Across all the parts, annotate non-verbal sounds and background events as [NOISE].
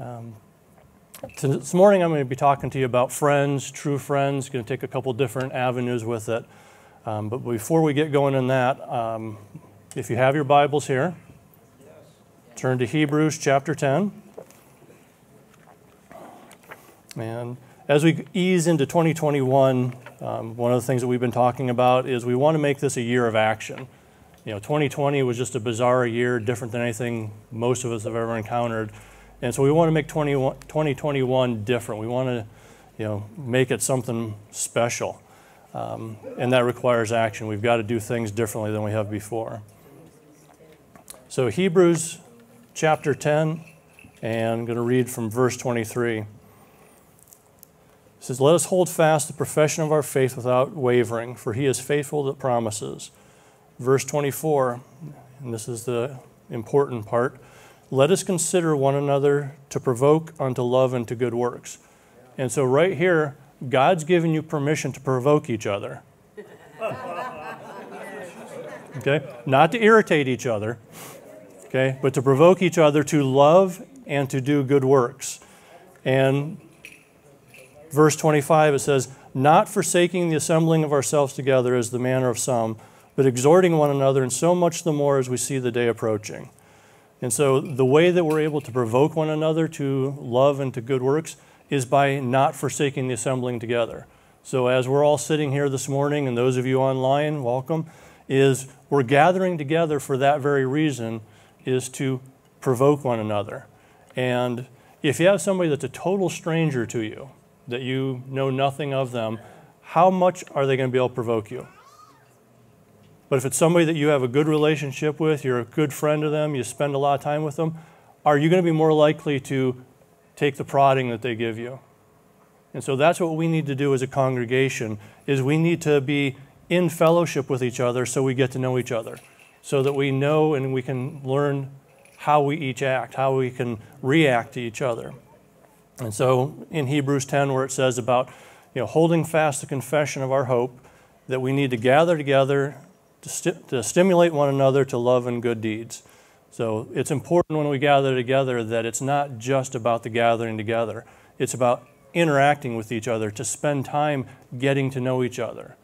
Um, this morning I'm going to be talking to you about friends, true friends. Going to take a couple different avenues with it. Um, but before we get going in that, um, if you have your Bibles here, turn to Hebrews chapter 10. And as we ease into 2021, um, one of the things that we've been talking about is we want to make this a year of action. You know, 2020 was just a bizarre year, different than anything most of us have ever encountered. And so we want to make 2021 different. We want to, you know, make it something special. Um, and that requires action. We've got to do things differently than we have before. So Hebrews chapter 10, and I'm going to read from verse 23. It says, Let us hold fast the profession of our faith without wavering, for he is faithful that promises. Verse 24, and this is the important part. Let us consider one another to provoke unto love and to good works. And so, right here, God's given you permission to provoke each other. [LAUGHS] Okay? Not to irritate each other, okay? But to provoke each other to love and to do good works. And verse 25, it says, Not forsaking the assembling of ourselves together as the manner of some, but exhorting one another, and so much the more as we see the day approaching. And so the way that we're able to provoke one another to love and to good works is by not forsaking the assembling together. So as we're all sitting here this morning, and those of you online, welcome, is we're gathering together for that very reason, is to provoke one another. And if you have somebody that's a total stranger to you, that you know nothing of them, how much are they going to be able to provoke you? But if it's somebody that you have a good relationship with, you're a good friend to them, you spend a lot of time with them, are you going to be more likely to take the prodding that they give you? And so that's what we need to do as a congregation is we need to be in fellowship with each other so we get to know each other. So that we know and we can learn how we each act, how we can react to each other. And so in Hebrews 10 where it says about you know holding fast the confession of our hope that we need to gather together to, st to stimulate one another to love and good deeds. So it's important when we gather together that it's not just about the gathering together. It's about interacting with each other, to spend time getting to know each other.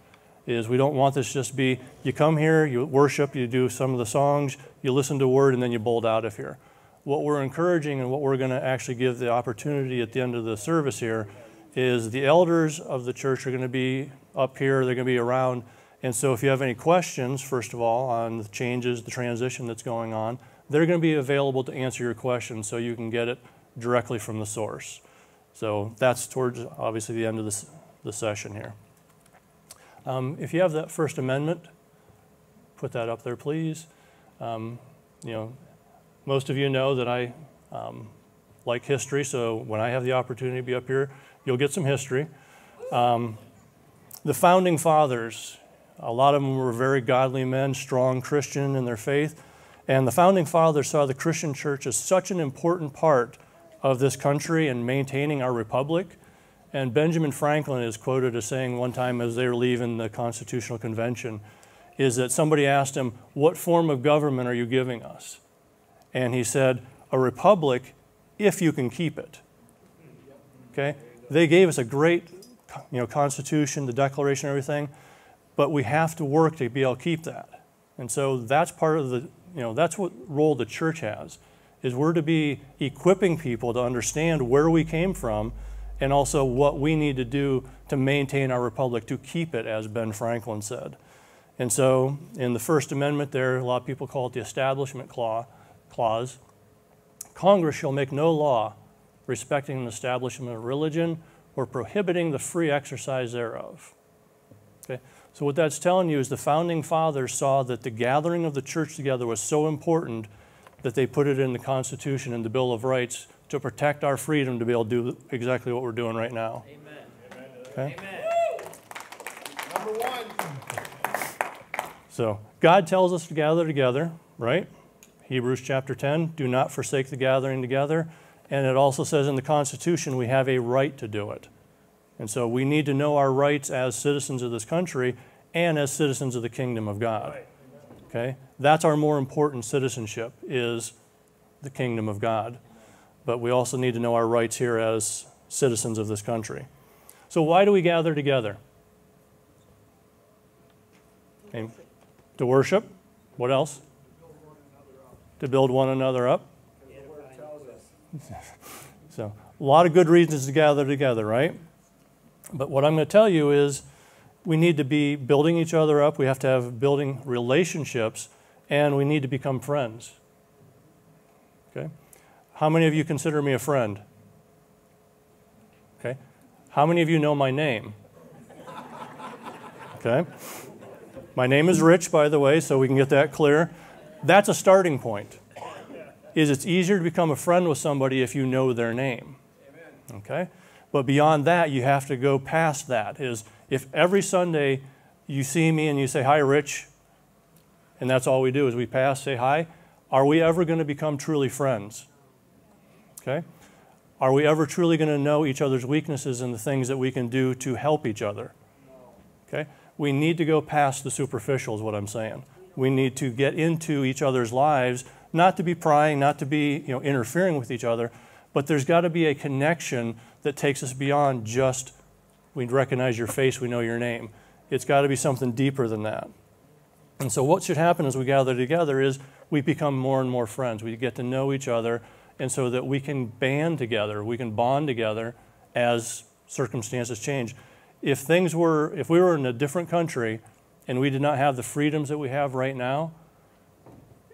Is we don't want this just be you come here, you worship, you do some of the songs, you listen to word, and then you bolt out of here. What we're encouraging and what we're going to actually give the opportunity at the end of the service here is the elders of the church are going to be up here, they're going to be around and so if you have any questions, first of all, on the changes, the transition that's going on, they're going to be available to answer your questions so you can get it directly from the source. So that's towards obviously the end of this, the session here. Um, if you have that First Amendment, put that up there, please. Um, you know, most of you know that I um, like history, so when I have the opportunity to be up here, you'll get some history. Um, the founding fathers, a lot of them were very godly men, strong Christian in their faith. And the founding fathers saw the Christian church as such an important part of this country and maintaining our republic. And Benjamin Franklin is quoted as saying one time as they were leaving the Constitutional Convention, is that somebody asked him, What form of government are you giving us? And he said, A republic if you can keep it. Okay? They gave us a great you know, constitution, the declaration, everything but we have to work to be able to keep that. And so that's part of the, you know, that's what role the church has, is we're to be equipping people to understand where we came from and also what we need to do to maintain our republic, to keep it, as Ben Franklin said. And so in the First Amendment there, a lot of people call it the Establishment Clause. Congress shall make no law respecting the establishment of religion or prohibiting the free exercise thereof. Okay? So, what that's telling you is the founding fathers saw that the gathering of the church together was so important that they put it in the Constitution and the Bill of Rights to protect our freedom to be able to do exactly what we're doing right now. Amen. Okay? Amen. Number one. So, God tells us to gather together, right? Hebrews chapter 10 do not forsake the gathering together. And it also says in the Constitution we have a right to do it. And so we need to know our rights as citizens of this country and as citizens of the kingdom of God. Okay? That's our more important citizenship is the kingdom of God. but we also need to know our rights here as citizens of this country. So, why do we gather together? To worship. What else? To build one another up. [LAUGHS] So, a lot of good reasons to gather together, right? But what I'm going to tell you is we need to be building each other up, we have to have building relationships, and we need to become friends. Okay? How many of you consider me a friend? Okay? How many of you know my name? Okay? My name is Rich, by the way, so we can get that clear. That's a starting point. Is it's easier to become a friend with somebody if you know their name. Okay? But beyond that, you have to go past that. Is if every Sunday you see me and you say, Hi, Rich, and that's all we do is we pass, say hi, are we ever going to become truly friends? Okay? Are we ever truly going to know each other's weaknesses and the things that we can do to help each other? Okay? We need to go past the superficial, is what I'm saying. We need to get into each other's lives, not to be prying, not to be you know, interfering with each other, but there's got to be a connection that takes us beyond just we recognize your face, we know your name. It's got to be something deeper than that. And so, what should happen as we gather together is we become more and more friends. We get to know each other, and so that we can band together, we can bond together as circumstances change. If things were, if we were in a different country and we did not have the freedoms that we have right now,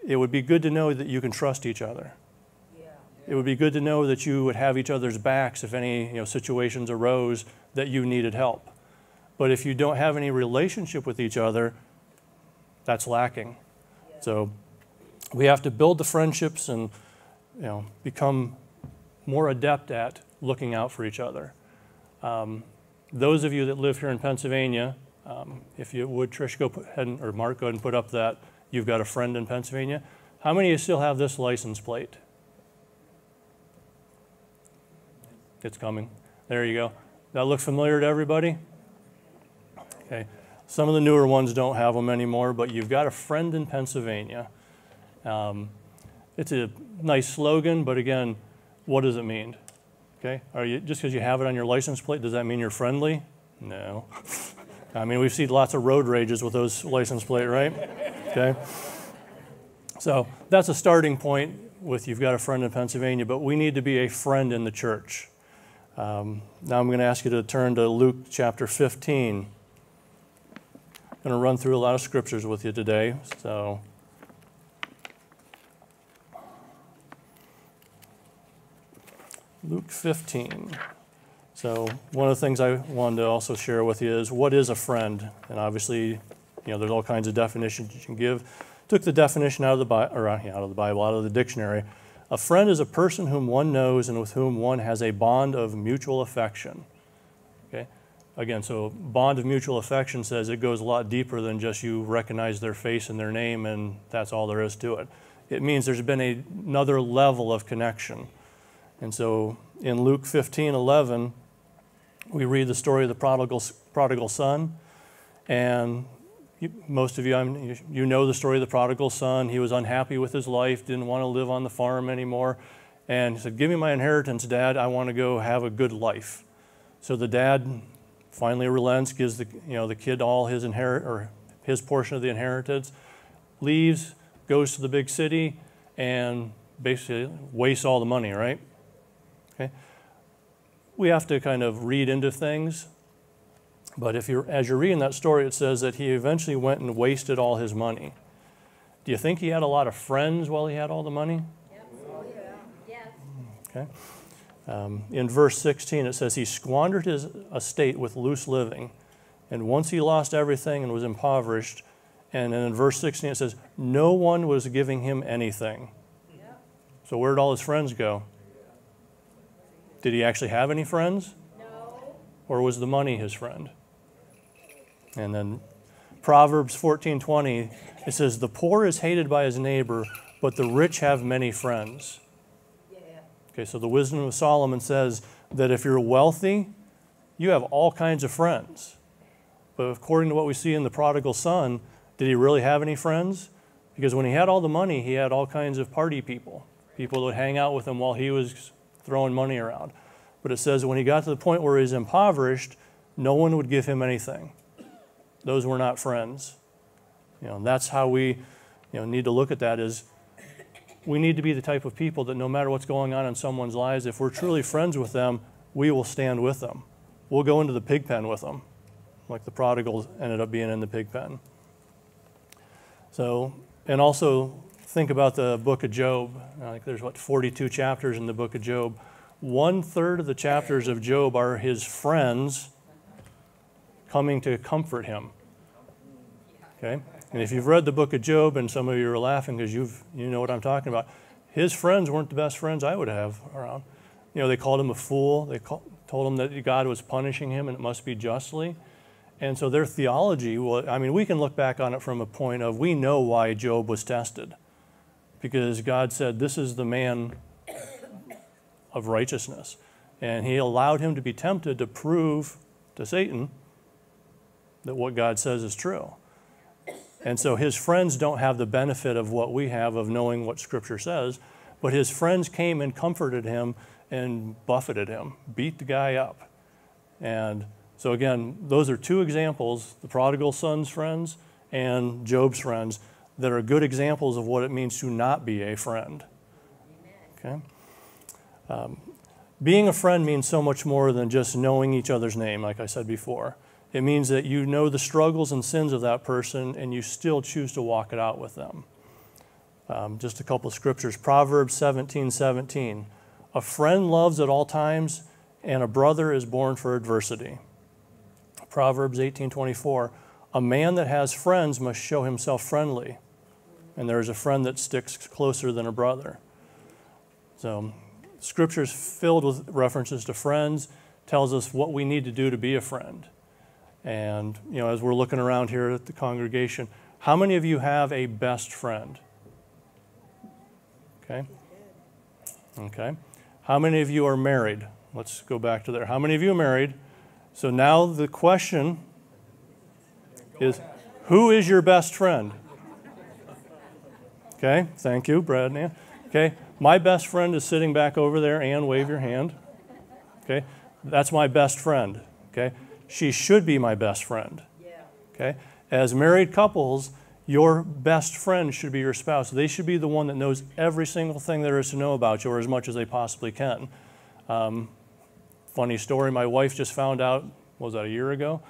it would be good to know that you can trust each other. It would be good to know that you would have each other's backs if any you know, situations arose that you needed help. But if you don't have any relationship with each other, that's lacking. So we have to build the friendships and you know become more adept at looking out for each other. Um, those of you that live here in Pennsylvania, um, if you would, Trish, go ahead or Mark, go ahead and put up that you've got a friend in Pennsylvania. How many of you still have this license plate? It's coming. There you go. That look familiar to everybody? Okay. Some of the newer ones don't have them anymore, but you've got a friend in Pennsylvania. Um, it's a nice slogan, but again, what does it mean? Okay, are you just because you have it on your license plate, does that mean you're friendly? No. [LAUGHS] I mean, we've seen lots of road rages with those license plate, right? Okay. So that's a starting point with you've got a friend in Pennsylvania, but we need to be a friend in the church. Um, now I'm going to ask you to turn to Luke chapter 15. I'm going to run through a lot of scriptures with you today. So, Luke 15. So, one of the things I wanted to also share with you is what is a friend? And obviously, you know, there's all kinds of definitions you can give. Took the definition out of the Bible, or out of the Bible, out of the dictionary. A friend is a person whom one knows and with whom one has a bond of mutual affection. Okay? Again, so bond of mutual affection says it goes a lot deeper than just you recognize their face and their name and that's all there is to it. It means there's been a, another level of connection. And so in Luke 15 11, we read the story of the prodigal, prodigal son. And most of you, I mean, you know the story of the prodigal son. He was unhappy with his life, didn't want to live on the farm anymore. And he said, Give me my inheritance, Dad. I want to go have a good life. So the dad finally relents, gives the, you know, the kid all his inherit or his portion of the inheritance, leaves, goes to the big city, and basically wastes all the money, right? Okay. We have to kind of read into things but if you're, as you're reading that story, it says that he eventually went and wasted all his money. Do you think he had a lot of friends while he had all the money? Yep. Oh, yeah. Yes. Okay. Um, in verse 16, it says he squandered his estate with loose living, and once he lost everything and was impoverished, and then in verse 16 it says no one was giving him anything. Yep. So where did all his friends go? Did he actually have any friends? No. Or was the money his friend? And then Proverbs 14:20 it says the poor is hated by his neighbor, but the rich have many friends. Yeah. Okay, so the wisdom of Solomon says that if you're wealthy, you have all kinds of friends. But according to what we see in the prodigal son, did he really have any friends? Because when he had all the money, he had all kinds of party people, people that would hang out with him while he was throwing money around. But it says when he got to the point where he was impoverished, no one would give him anything. Those were not friends. You know, that's how we you know, need to look at that is we need to be the type of people that no matter what's going on in someone's lives, if we're truly friends with them, we will stand with them. We'll go into the pig pen with them, like the prodigal ended up being in the pig pen. So, and also think about the book of Job. Like there's what 42 chapters in the book of Job. One third of the chapters of Job are his friends coming to comfort him. Okay? And if you've read the book of Job, and some of you are laughing because you've you know what I'm talking about, his friends weren't the best friends I would have around. You know, they called him a fool. They call, told him that God was punishing him and it must be justly. And so their theology, well, I mean, we can look back on it from a point of we know why Job was tested. Because God said, This is the man of righteousness. And he allowed him to be tempted to prove to Satan that what God says is true. And so his friends don't have the benefit of what we have of knowing what Scripture says, but his friends came and comforted him and buffeted him, beat the guy up. And so, again, those are two examples the prodigal son's friends and Job's friends that are good examples of what it means to not be a friend. Okay? Um, being a friend means so much more than just knowing each other's name, like I said before. It means that you know the struggles and sins of that person and you still choose to walk it out with them. Um, just a couple of scriptures Proverbs 17 17. A friend loves at all times, and a brother is born for adversity. Proverbs 18 24. A man that has friends must show himself friendly, and there is a friend that sticks closer than a brother. So, scriptures filled with references to friends tells us what we need to do to be a friend. And, you know, as we're looking around here at the congregation, how many of you have a best friend? Okay. Okay. How many of you are married? Let's go back to there. How many of you are married? So now the question is who is your best friend? Okay, thank you, Brad and Ann. Okay, my best friend is sitting back over there. Ann, wave your hand. Okay, that's my best friend. Okay, she should be my best friend. Okay? As married couples, your best friend should be your spouse. They should be the one that knows every single thing there is to know about you, or as much as they possibly can. Um, funny story my wife just found out, was that a year ago,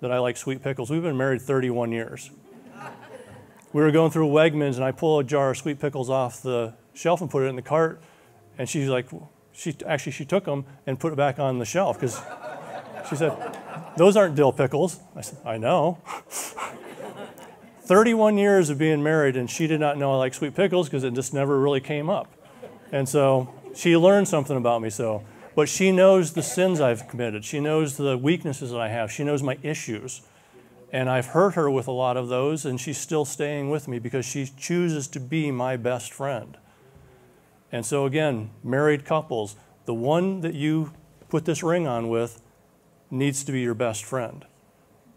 that I like sweet pickles. We've been married 31 years. [LAUGHS] we were going through Wegmans, and I pull a jar of sweet pickles off the shelf and put it in the cart, and she's like, she actually she took them and put it back on the shelf because she said, Those aren't dill pickles. I said, I know. [LAUGHS] 31 years of being married, and she did not know I like sweet pickles because it just never really came up. And so she learned something about me. So, but she knows the sins I've committed. She knows the weaknesses that I have. She knows my issues. And I've hurt her with a lot of those, and she's still staying with me because she chooses to be my best friend. And so, again, married couples, the one that you put this ring on with needs to be your best friend.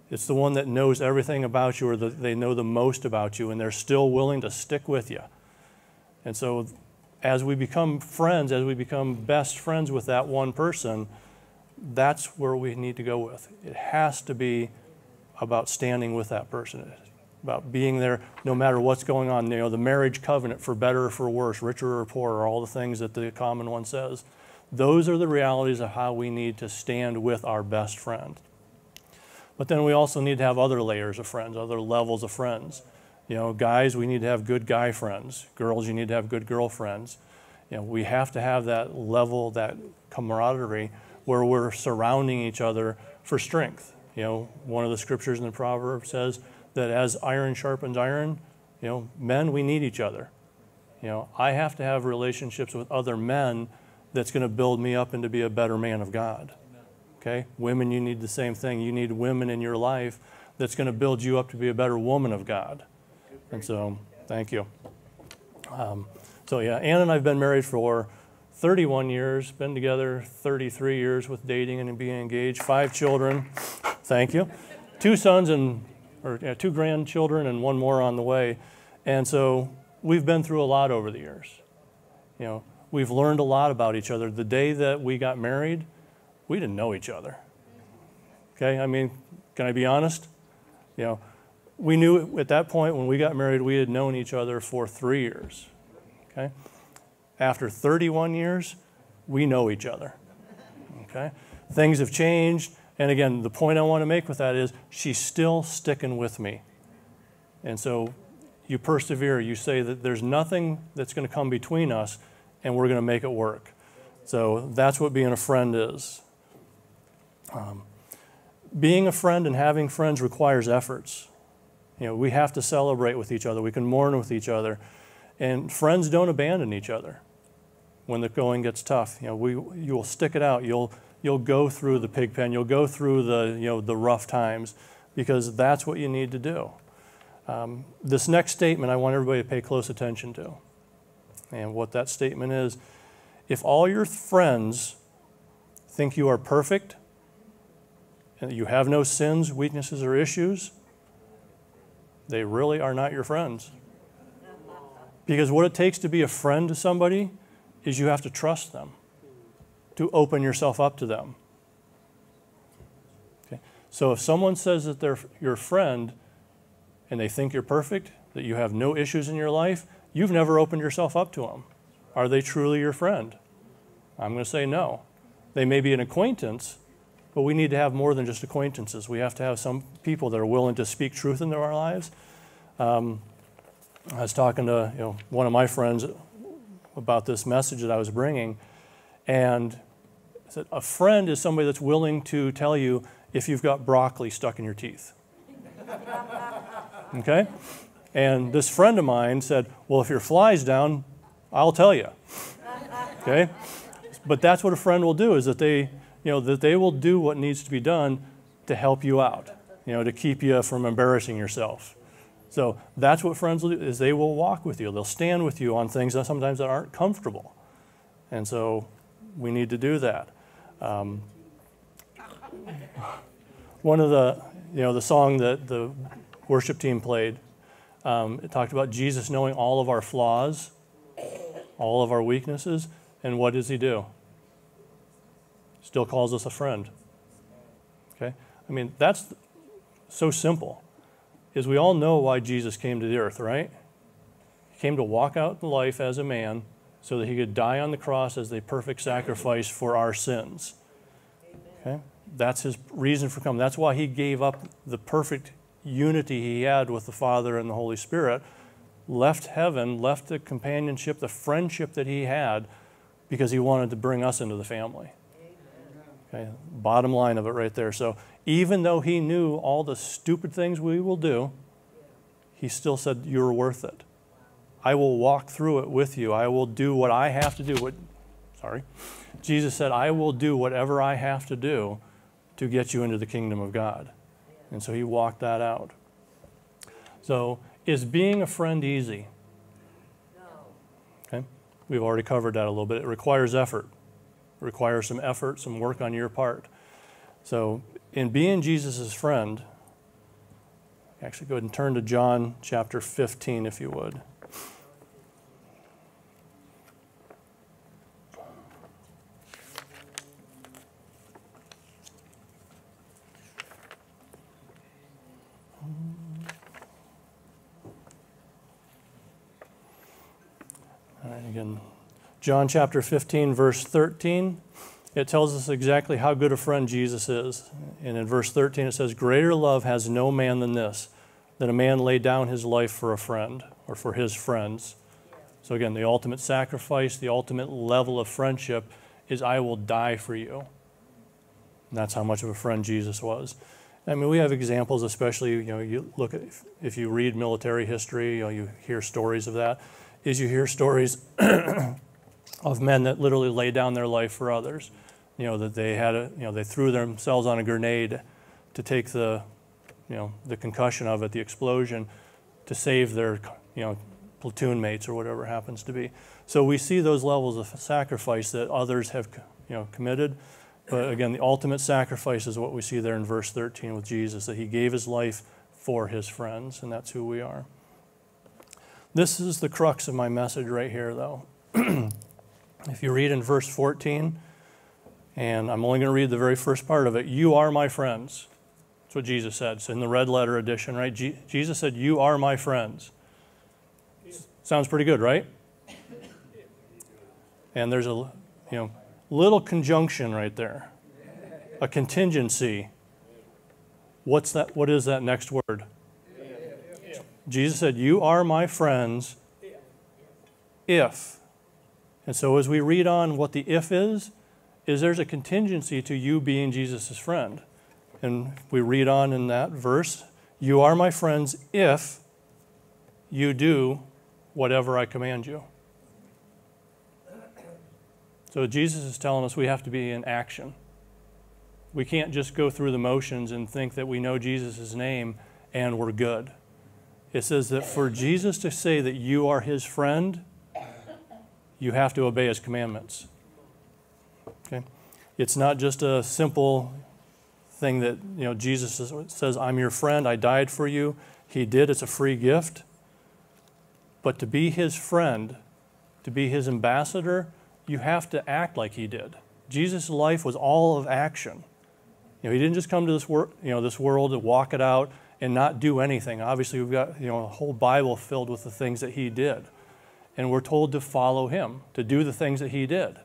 It's the one that knows everything about you or that they know the most about you and they're still willing to stick with you. And so as we become friends, as we become best friends with that one person, that's where we need to go with. It has to be about standing with that person, about being there no matter what's going on. You know, the marriage covenant for better or for worse, richer or poorer, all the things that the common one says. Those are the realities of how we need to stand with our best friend. But then we also need to have other layers of friends, other levels of friends. You know, guys, we need to have good guy friends. Girls, you need to have good girlfriends. You know, we have to have that level, that camaraderie where we're surrounding each other for strength. You know, one of the scriptures in the proverb says that as iron sharpens iron, you know, men, we need each other. You know, I have to have relationships with other men that's going to build me up and to be a better man of God. Okay? Women, you need the same thing. You need women in your life that's going to build you up to be a better woman of God. And so, thank you. Um, so, yeah, Ann and I have been married for 31 years, been together 33 years with dating and being engaged, five children. Thank you. Two sons and, or yeah, two grandchildren and one more on the way. And so, we've been through a lot over the years. You know, we've learned a lot about each other. The day that we got married, we didn't know each other. Okay, I mean, can I be honest? You know, we knew at that point when we got married, we had known each other for three years. Okay, after 31 years, we know each other. Okay, things have changed, and again, the point I want to make with that is she's still sticking with me. And so you persevere, you say that there's nothing that's going to come between us, and we're going to make it work. So that's what being a friend is. Um, being a friend and having friends requires efforts. You know, we have to celebrate with each other. We can mourn with each other. And friends don't abandon each other when the going gets tough. You know, we, you'll stick it out. You'll, you'll go through the pig pen. You'll go through the, you know, the rough times because that's what you need to do. Um, this next statement I want everybody to pay close attention to. And what that statement is if all your friends think you are perfect and you have no sins, weaknesses, or issues, they really are not your friends. Because what it takes to be a friend to somebody is you have to trust them, to open yourself up to them. Okay? So if someone says that they're your friend and they think you're perfect, that you have no issues in your life, you've never opened yourself up to them. Are they truly your friend? I'm going to say no. They may be an acquaintance, but we need to have more than just acquaintances. We have to have some people that are willing to speak truth into our lives. Um, I was talking to you know, one of my friends about this message that I was bringing, and I said, a friend is somebody that's willing to tell you if you've got broccoli stuck in your teeth. [LAUGHS] okay? And this friend of mine said, Well, if your fly's down, I'll tell you. okay? But that's what a friend will do is that they, you know, that they will do what needs to be done to help you out, you know, to keep you from embarrassing yourself. So that's what friends will do is they will walk with you. They'll stand with you on things that sometimes that aren't comfortable. And so we need to do that. Um, [LAUGHS] one of the, you know, the song that the worship team played, um, it talked about Jesus knowing all of our flaws, all of our weaknesses, and what does he do? Still calls us a friend. Okay? I mean, that's so simple is we all know why Jesus came to the earth, right? He came to walk out life as a man so that he could die on the cross as the perfect sacrifice for our sins. Okay? That's his reason for coming. That's why he gave up the perfect unity he had with the Father and the Holy Spirit, left heaven, left the companionship, the friendship that he had, because he wanted to bring us into the family. Okay, bottom line of it right there. So even though he knew all the stupid things we will do, he still said, You're worth it. I will walk through it with you. I will do what I have to do. What, sorry. Jesus said, I will do whatever I have to do to get you into the kingdom of God. And so he walked that out. So, is being a friend easy? No. Okay. We've already covered that a little bit. It requires effort. It requires some effort, some work on your part. So, in being Jesus' friend, actually go ahead and turn to John chapter 15, if you would. All right, again, John chapter 15, verse 13 it tells us exactly how good a friend Jesus is. And in verse 13, it says, Greater love has no man than this, that a man lay down his life for a friend or for his friends. So, again, the ultimate sacrifice, the ultimate level of friendship is I will die for you. And that's how much of a friend Jesus was. I mean, we have examples, especially, you know, you look at, if you read military history, you know, you hear stories of that, is you hear stories [CLEARS THROAT] of men that literally lay down their life for others. You know, that they had a, you know, they threw themselves on a grenade to take the, you know, the concussion of it, the explosion, to save their, you know, platoon mates or whatever happens to be. So we see those levels of sacrifice that others have, you know, committed. But again, the ultimate sacrifice is what we see there in verse 13 with Jesus, that he gave his life for his friends, and that's who we are. This is the crux of my message right here, though. [CLEARS THROAT] If you read in verse 14, and I'm only going to read the very first part of it, you are my friends. That's what Jesus said. So in the red letter edition, right? Je- Jesus said, You are my friends. Sounds pretty good, right? And there's a you know little conjunction right there. A contingency. What's that what is that next word? Jesus said, You are my friends if. And so as we read on what the if is, is there's a contingency to you being Jesus' friend. And we read on in that verse, You are my friends if you do whatever I command you. So Jesus is telling us we have to be in action. We can't just go through the motions and think that we know Jesus' name and we're good. It says that for Jesus to say that you are his friend, you have to obey his commandments. Okay? It's not just a simple thing that, you know, Jesus says, I'm your friend, I died for you. He did, it's a free gift. But to be his friend, to be his ambassador, you have to act like he did. Jesus' life was all of action. You know, he didn't just come to this, wor- you know, this world to walk it out and not do anything. Obviously, we've got you know, a whole Bible filled with the things that he did. And we're told to follow him, to do the things that he did.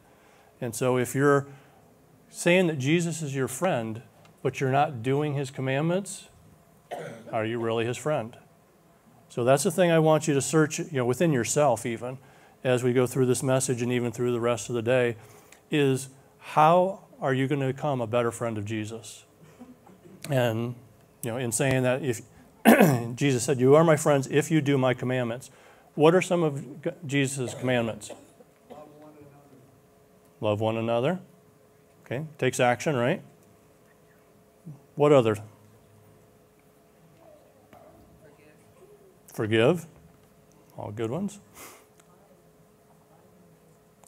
And so if you're saying that Jesus is your friend, but you're not doing his commandments, [COUGHS] are you really his friend? So that's the thing I want you to search, you know, within yourself even as we go through this message and even through the rest of the day is how are you going to become a better friend of Jesus? And you know, in saying that if [COUGHS] Jesus said, "You are my friends if you do my commandments." What are some of Jesus' commandments? Love one another. Love one another. Okay, takes action, right? What other? Forgive. All good ones.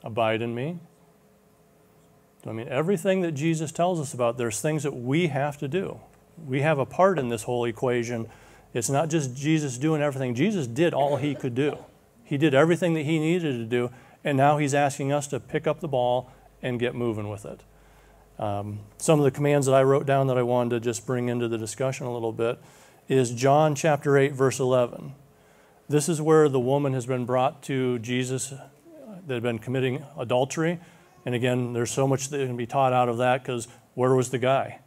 Abide in me. I mean, everything that Jesus tells us about, there's things that we have to do. We have a part in this whole equation. It's not just Jesus doing everything. Jesus did all he could do. He did everything that he needed to do, and now he's asking us to pick up the ball and get moving with it. Um, some of the commands that I wrote down that I wanted to just bring into the discussion a little bit is John chapter 8, verse 11. This is where the woman has been brought to Jesus that had been committing adultery. And again, there's so much that can be taught out of that because where was the guy?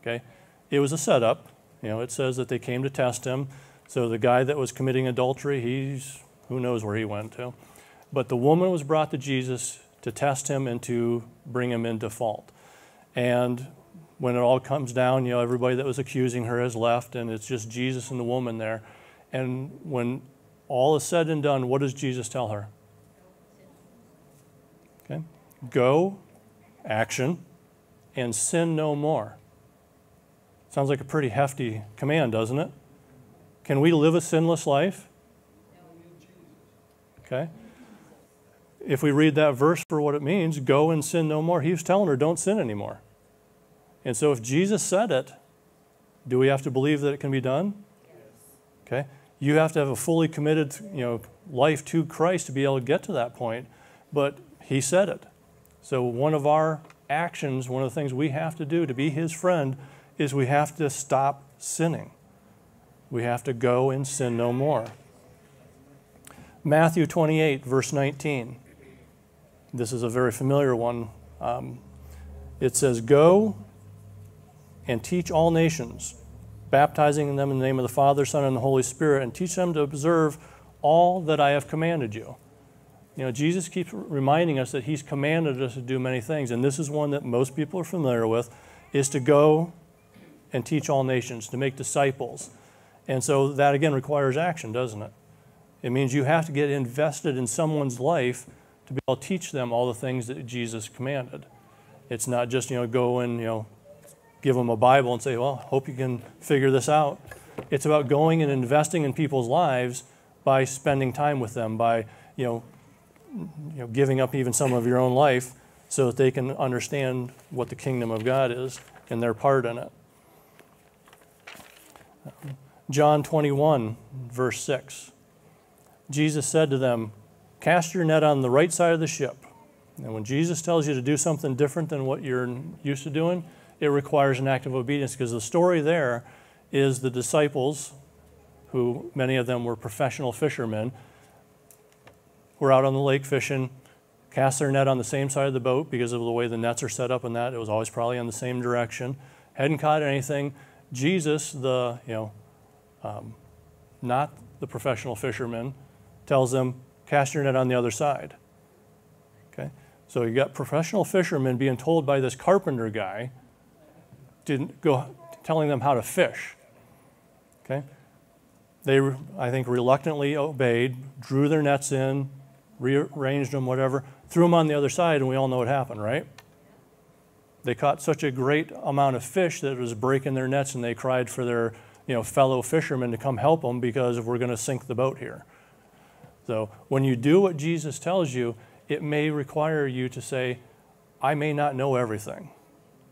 Okay? It was a setup. You know, it says that they came to test him. So the guy that was committing adultery, he's who knows where he went to. But the woman was brought to Jesus to test him and to bring him into fault. And when it all comes down, you know, everybody that was accusing her has left, and it's just Jesus and the woman there. And when all is said and done, what does Jesus tell her? Okay? Go, action, and sin no more. Sounds like a pretty hefty command, doesn't it? Can we live a sinless life? Okay? If we read that verse for what it means, go and sin no more, he was telling her, don't sin anymore. And so if Jesus said it, do we have to believe that it can be done? Okay? You have to have a fully committed, you know, life to Christ to be able to get to that point, but he said it. So one of our actions, one of the things we have to do to be his friend is we have to stop sinning. We have to go and sin no more. Matthew 28, verse 19. This is a very familiar one. Um, it says, Go and teach all nations, baptizing them in the name of the Father, Son, and the Holy Spirit, and teach them to observe all that I have commanded you. You know, Jesus keeps reminding us that He's commanded us to do many things, and this is one that most people are familiar with, is to go and teach all nations, to make disciples. And so that again requires action, doesn't it? It means you have to get invested in someone's life to be able to teach them all the things that Jesus commanded. It's not just, you know, go and, you know, give them a Bible and say, well, hope you can figure this out. It's about going and investing in people's lives by spending time with them, by, you know, you know, giving up even some of your own life so that they can understand what the kingdom of God is and their part in it. John 21, verse 6. Jesus said to them, Cast your net on the right side of the ship, And when Jesus tells you to do something different than what you're used to doing, it requires an act of obedience because the story there is the disciples, who many of them were professional fishermen, were out on the lake fishing, cast their net on the same side of the boat because of the way the nets are set up and that. It was always probably in the same direction. Hadn't caught anything. Jesus, the, you know, um, not the professional fisherman, tells them, cast your net on the other side. Okay? So you got professional fishermen being told by this carpenter guy didn't go telling them how to fish. Okay? They, I think, reluctantly obeyed, drew their nets in, rearranged them, whatever, threw them on the other side, and we all know what happened, right? They caught such a great amount of fish that it was breaking their nets, and they cried for their you know, fellow fishermen to come help them because we're going to sink the boat here. So when you do what Jesus tells you, it may require you to say, I may not know everything.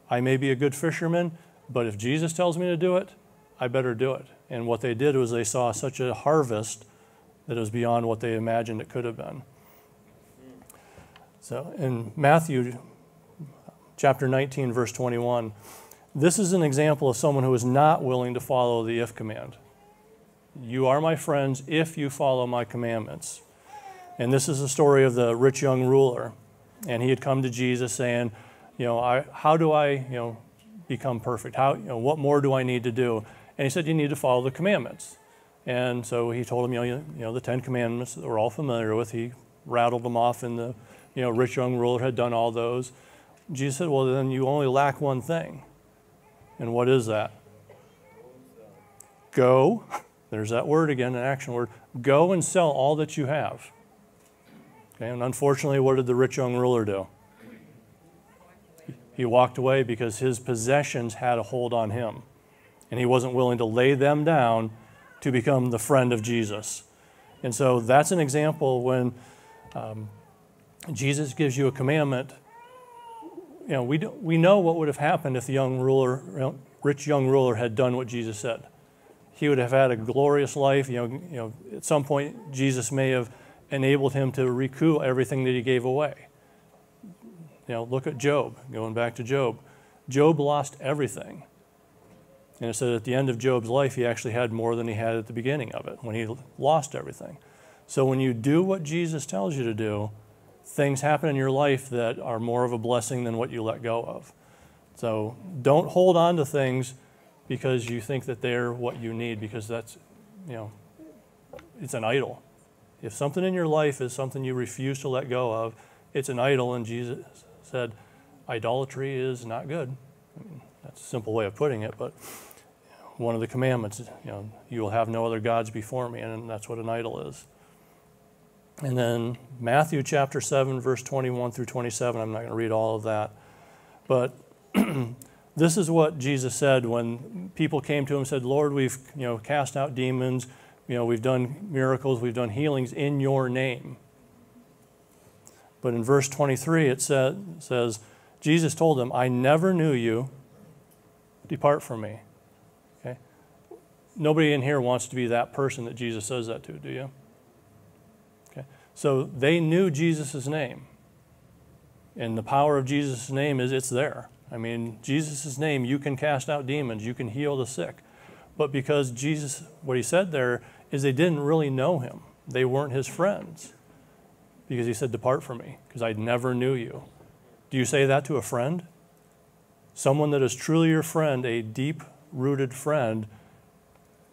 I may be a good fisherman, but if Jesus tells me to do it, I better do it. And what they did was they saw such a harvest that it was beyond what they imagined it could have been. So in Matthew chapter 19, verse 21, this is an example of someone who is not willing to follow the if command. You are my friends if you follow my commandments. And this is the story of the rich young ruler. And he had come to Jesus saying, you know, I, how do I, you know, become perfect? How, you know, what more do I need to do? And he said, you need to follow the commandments. And so he told him, you know, you know the Ten Commandments that we're all familiar with. He rattled them off, and the, you know, rich young ruler had done all those. Jesus said, well, then you only lack one thing. And what is that? Go. [LAUGHS] There's that word again, an action word. Go and sell all that you have. Okay, and unfortunately, what did the rich young ruler do? He walked away because his possessions had a hold on him. And he wasn't willing to lay them down to become the friend of Jesus. And so that's an example when um, Jesus gives you a commandment. You know, we, do, we know what would have happened if the young ruler, rich young ruler had done what Jesus said. He would have had a glorious life. You know, you know, at some point, Jesus may have enabled him to recoup everything that he gave away. You know, look at Job, going back to Job. Job lost everything. And it said at the end of Job's life, he actually had more than he had at the beginning of it, when he lost everything. So when you do what Jesus tells you to do, things happen in your life that are more of a blessing than what you let go of. So don't hold on to things because you think that they're what you need, because that's, you know, it's an idol. If something in your life is something you refuse to let go of, it's an idol, and Jesus said, idolatry is not good. I mean, that's a simple way of putting it, but one of the commandments, you know, you will have no other gods before me, and that's what an idol is. And then Matthew chapter 7, verse 21 through 27, I'm not going to read all of that. But [CLEARS THROAT] this is what Jesus said when people came to him and said, Lord, we've you know, cast out demons, you know, we've done miracles, we've done healings in your name. But in verse 23, it says, Jesus told them, I never knew you. Depart from me. Okay? Nobody in here wants to be that person that Jesus says that to, do you? So they knew Jesus' name. And the power of Jesus' name is it's there. I mean, Jesus' name, you can cast out demons, you can heal the sick. But because Jesus, what he said there is they didn't really know him. They weren't his friends. Because he said, Depart from me, because I never knew you. Do you say that to a friend? someone that is truly your friend, a deep rooted friend,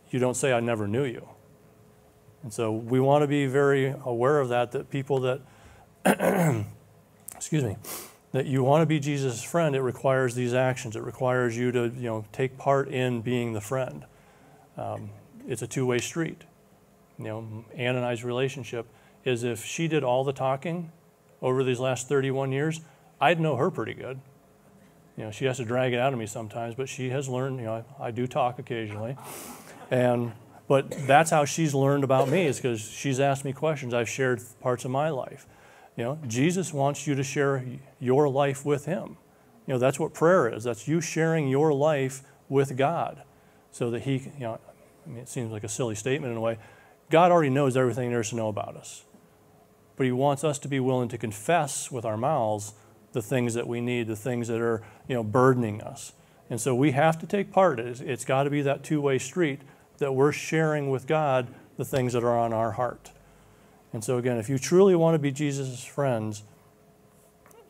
you don't say, I never knew you. And so we want to be very aware of that, that people that, [CLEARS THROAT] excuse me, that you want to be Jesus' friend, it requires these actions. It requires you to, you know, take part in being the friend. Um, it's a two-way street. You know, Ann and I's relationship is if she did all the talking over these last 31 years, I'd know her pretty good. You know, she has to drag it out of me sometimes, but she has learned, you know, I, I do talk occasionally. And, but that's how she's learned about me is because she's asked me questions. I've shared parts of my life. You know, Jesus wants you to share your life with him. You know, that's what prayer is. That's you sharing your life with God so that he, you know, I mean, it seems like a silly statement in a way. God already knows everything there is to know about us. but He wants us to be willing to confess with our mouths the things that we need, the things that are you know burdening us. And so we have to take part. It's, it's got to be that two-way street that we're sharing with God the things that are on our heart. And so again, if you truly want to be Jesus' friends,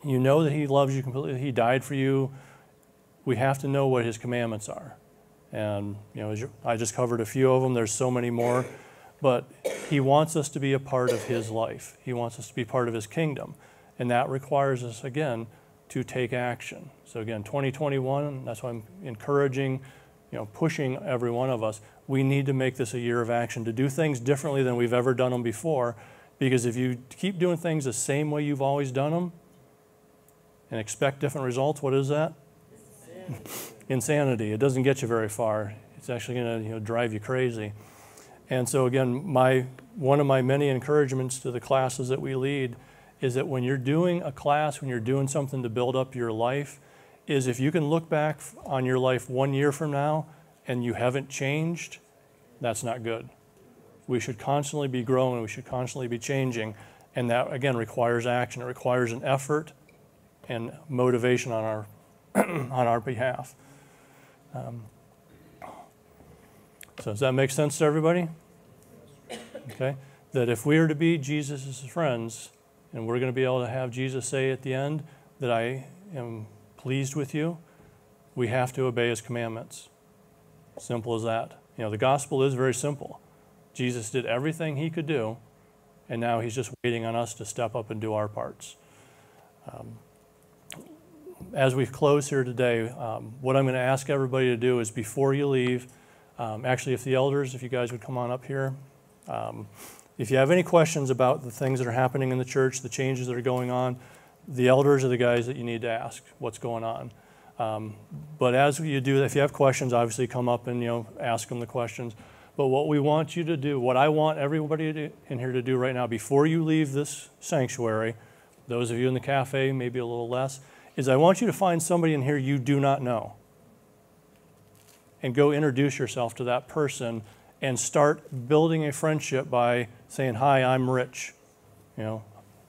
you know that He loves you completely. He died for you. We have to know what His commandments are. And you know, I just covered a few of them. There's so many more, but He wants us to be a part of His life. He wants us to be part of His kingdom, and that requires us again to take action. So again, 2021. That's why I'm encouraging, you know, pushing every one of us. We need to make this a year of action to do things differently than we've ever done them before. Because if you keep doing things the same way you've always done them, and expect different results, what is that? Insanity. It doesn't get you very far. It's actually going to you know, drive you crazy. And so again, my one of my many encouragements to the classes that we lead is that when you're doing a class, when you're doing something to build up your life, is if you can look back on your life one year from now and you haven't changed, that's not good. We should constantly be growing, we should constantly be changing, and that again requires action. It requires an effort and motivation on our [CLEARS THROAT] on our behalf. Um, so does that make sense to everybody? Okay, that if we are to be Jesus' friends, and we're going to be able to have Jesus say at the end that I am pleased with you, we have to obey His commandments. Simple as that. You know, the gospel is very simple. Jesus did everything He could do, and now He's just waiting on us to step up and do our parts. Um, as we close here today, um, what I'm going to ask everybody to do is before you leave, um, actually, if the elders, if you guys would come on up here, um, if you have any questions about the things that are happening in the church, the changes that are going on, the elders are the guys that you need to ask what's going on. Um, but as you do if you have questions, obviously come up and you know ask them the questions. But what we want you to do, what I want everybody in here to do right now, before you leave this sanctuary, those of you in the cafe, maybe a little less, is I want you to find somebody in here you do not know. And go introduce yourself to that person and start building a friendship by saying, Hi, I'm Rich. You know,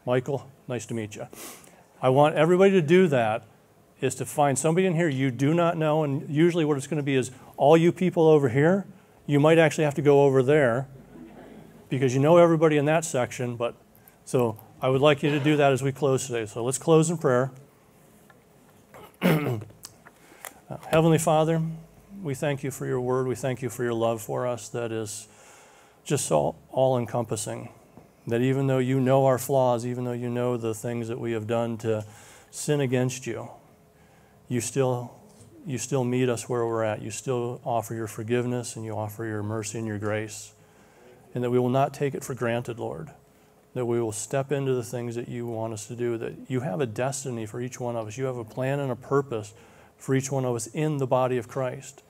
Michael, nice to meet you. I want everybody to do that is to find somebody in here you do not know. And usually, what it's going to be is all you people over here, you might actually have to go over there because you know everybody in that section. But so I would like you to do that as we close today. So let's close in prayer. [CLEARS THROAT] Heavenly Father, we thank you for your word. We thank you for your love for us that is just so all encompassing. That even though you know our flaws, even though you know the things that we have done to sin against you, you still you still meet us where we're at. You still offer your forgiveness and you offer your mercy and your grace. And that we will not take it for granted, Lord. That we will step into the things that you want us to do. That you have a destiny for each one of us. You have a plan and a purpose for each one of us in the body of Christ.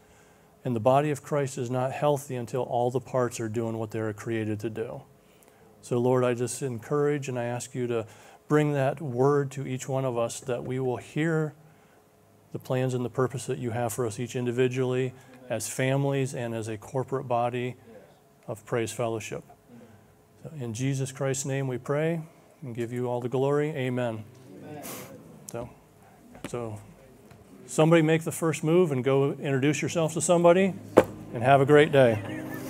And the body of Christ is not healthy until all the parts are doing what they are created to do. So, Lord, I just encourage and I ask you to bring that word to each one of us that we will hear the plans and the purpose that you have for us each individually, as families, and as a corporate body of Praise Fellowship. In Jesus Christ's name we pray and give you all the glory. Amen. So, so somebody make the first move and go introduce yourself to somebody and have a great day.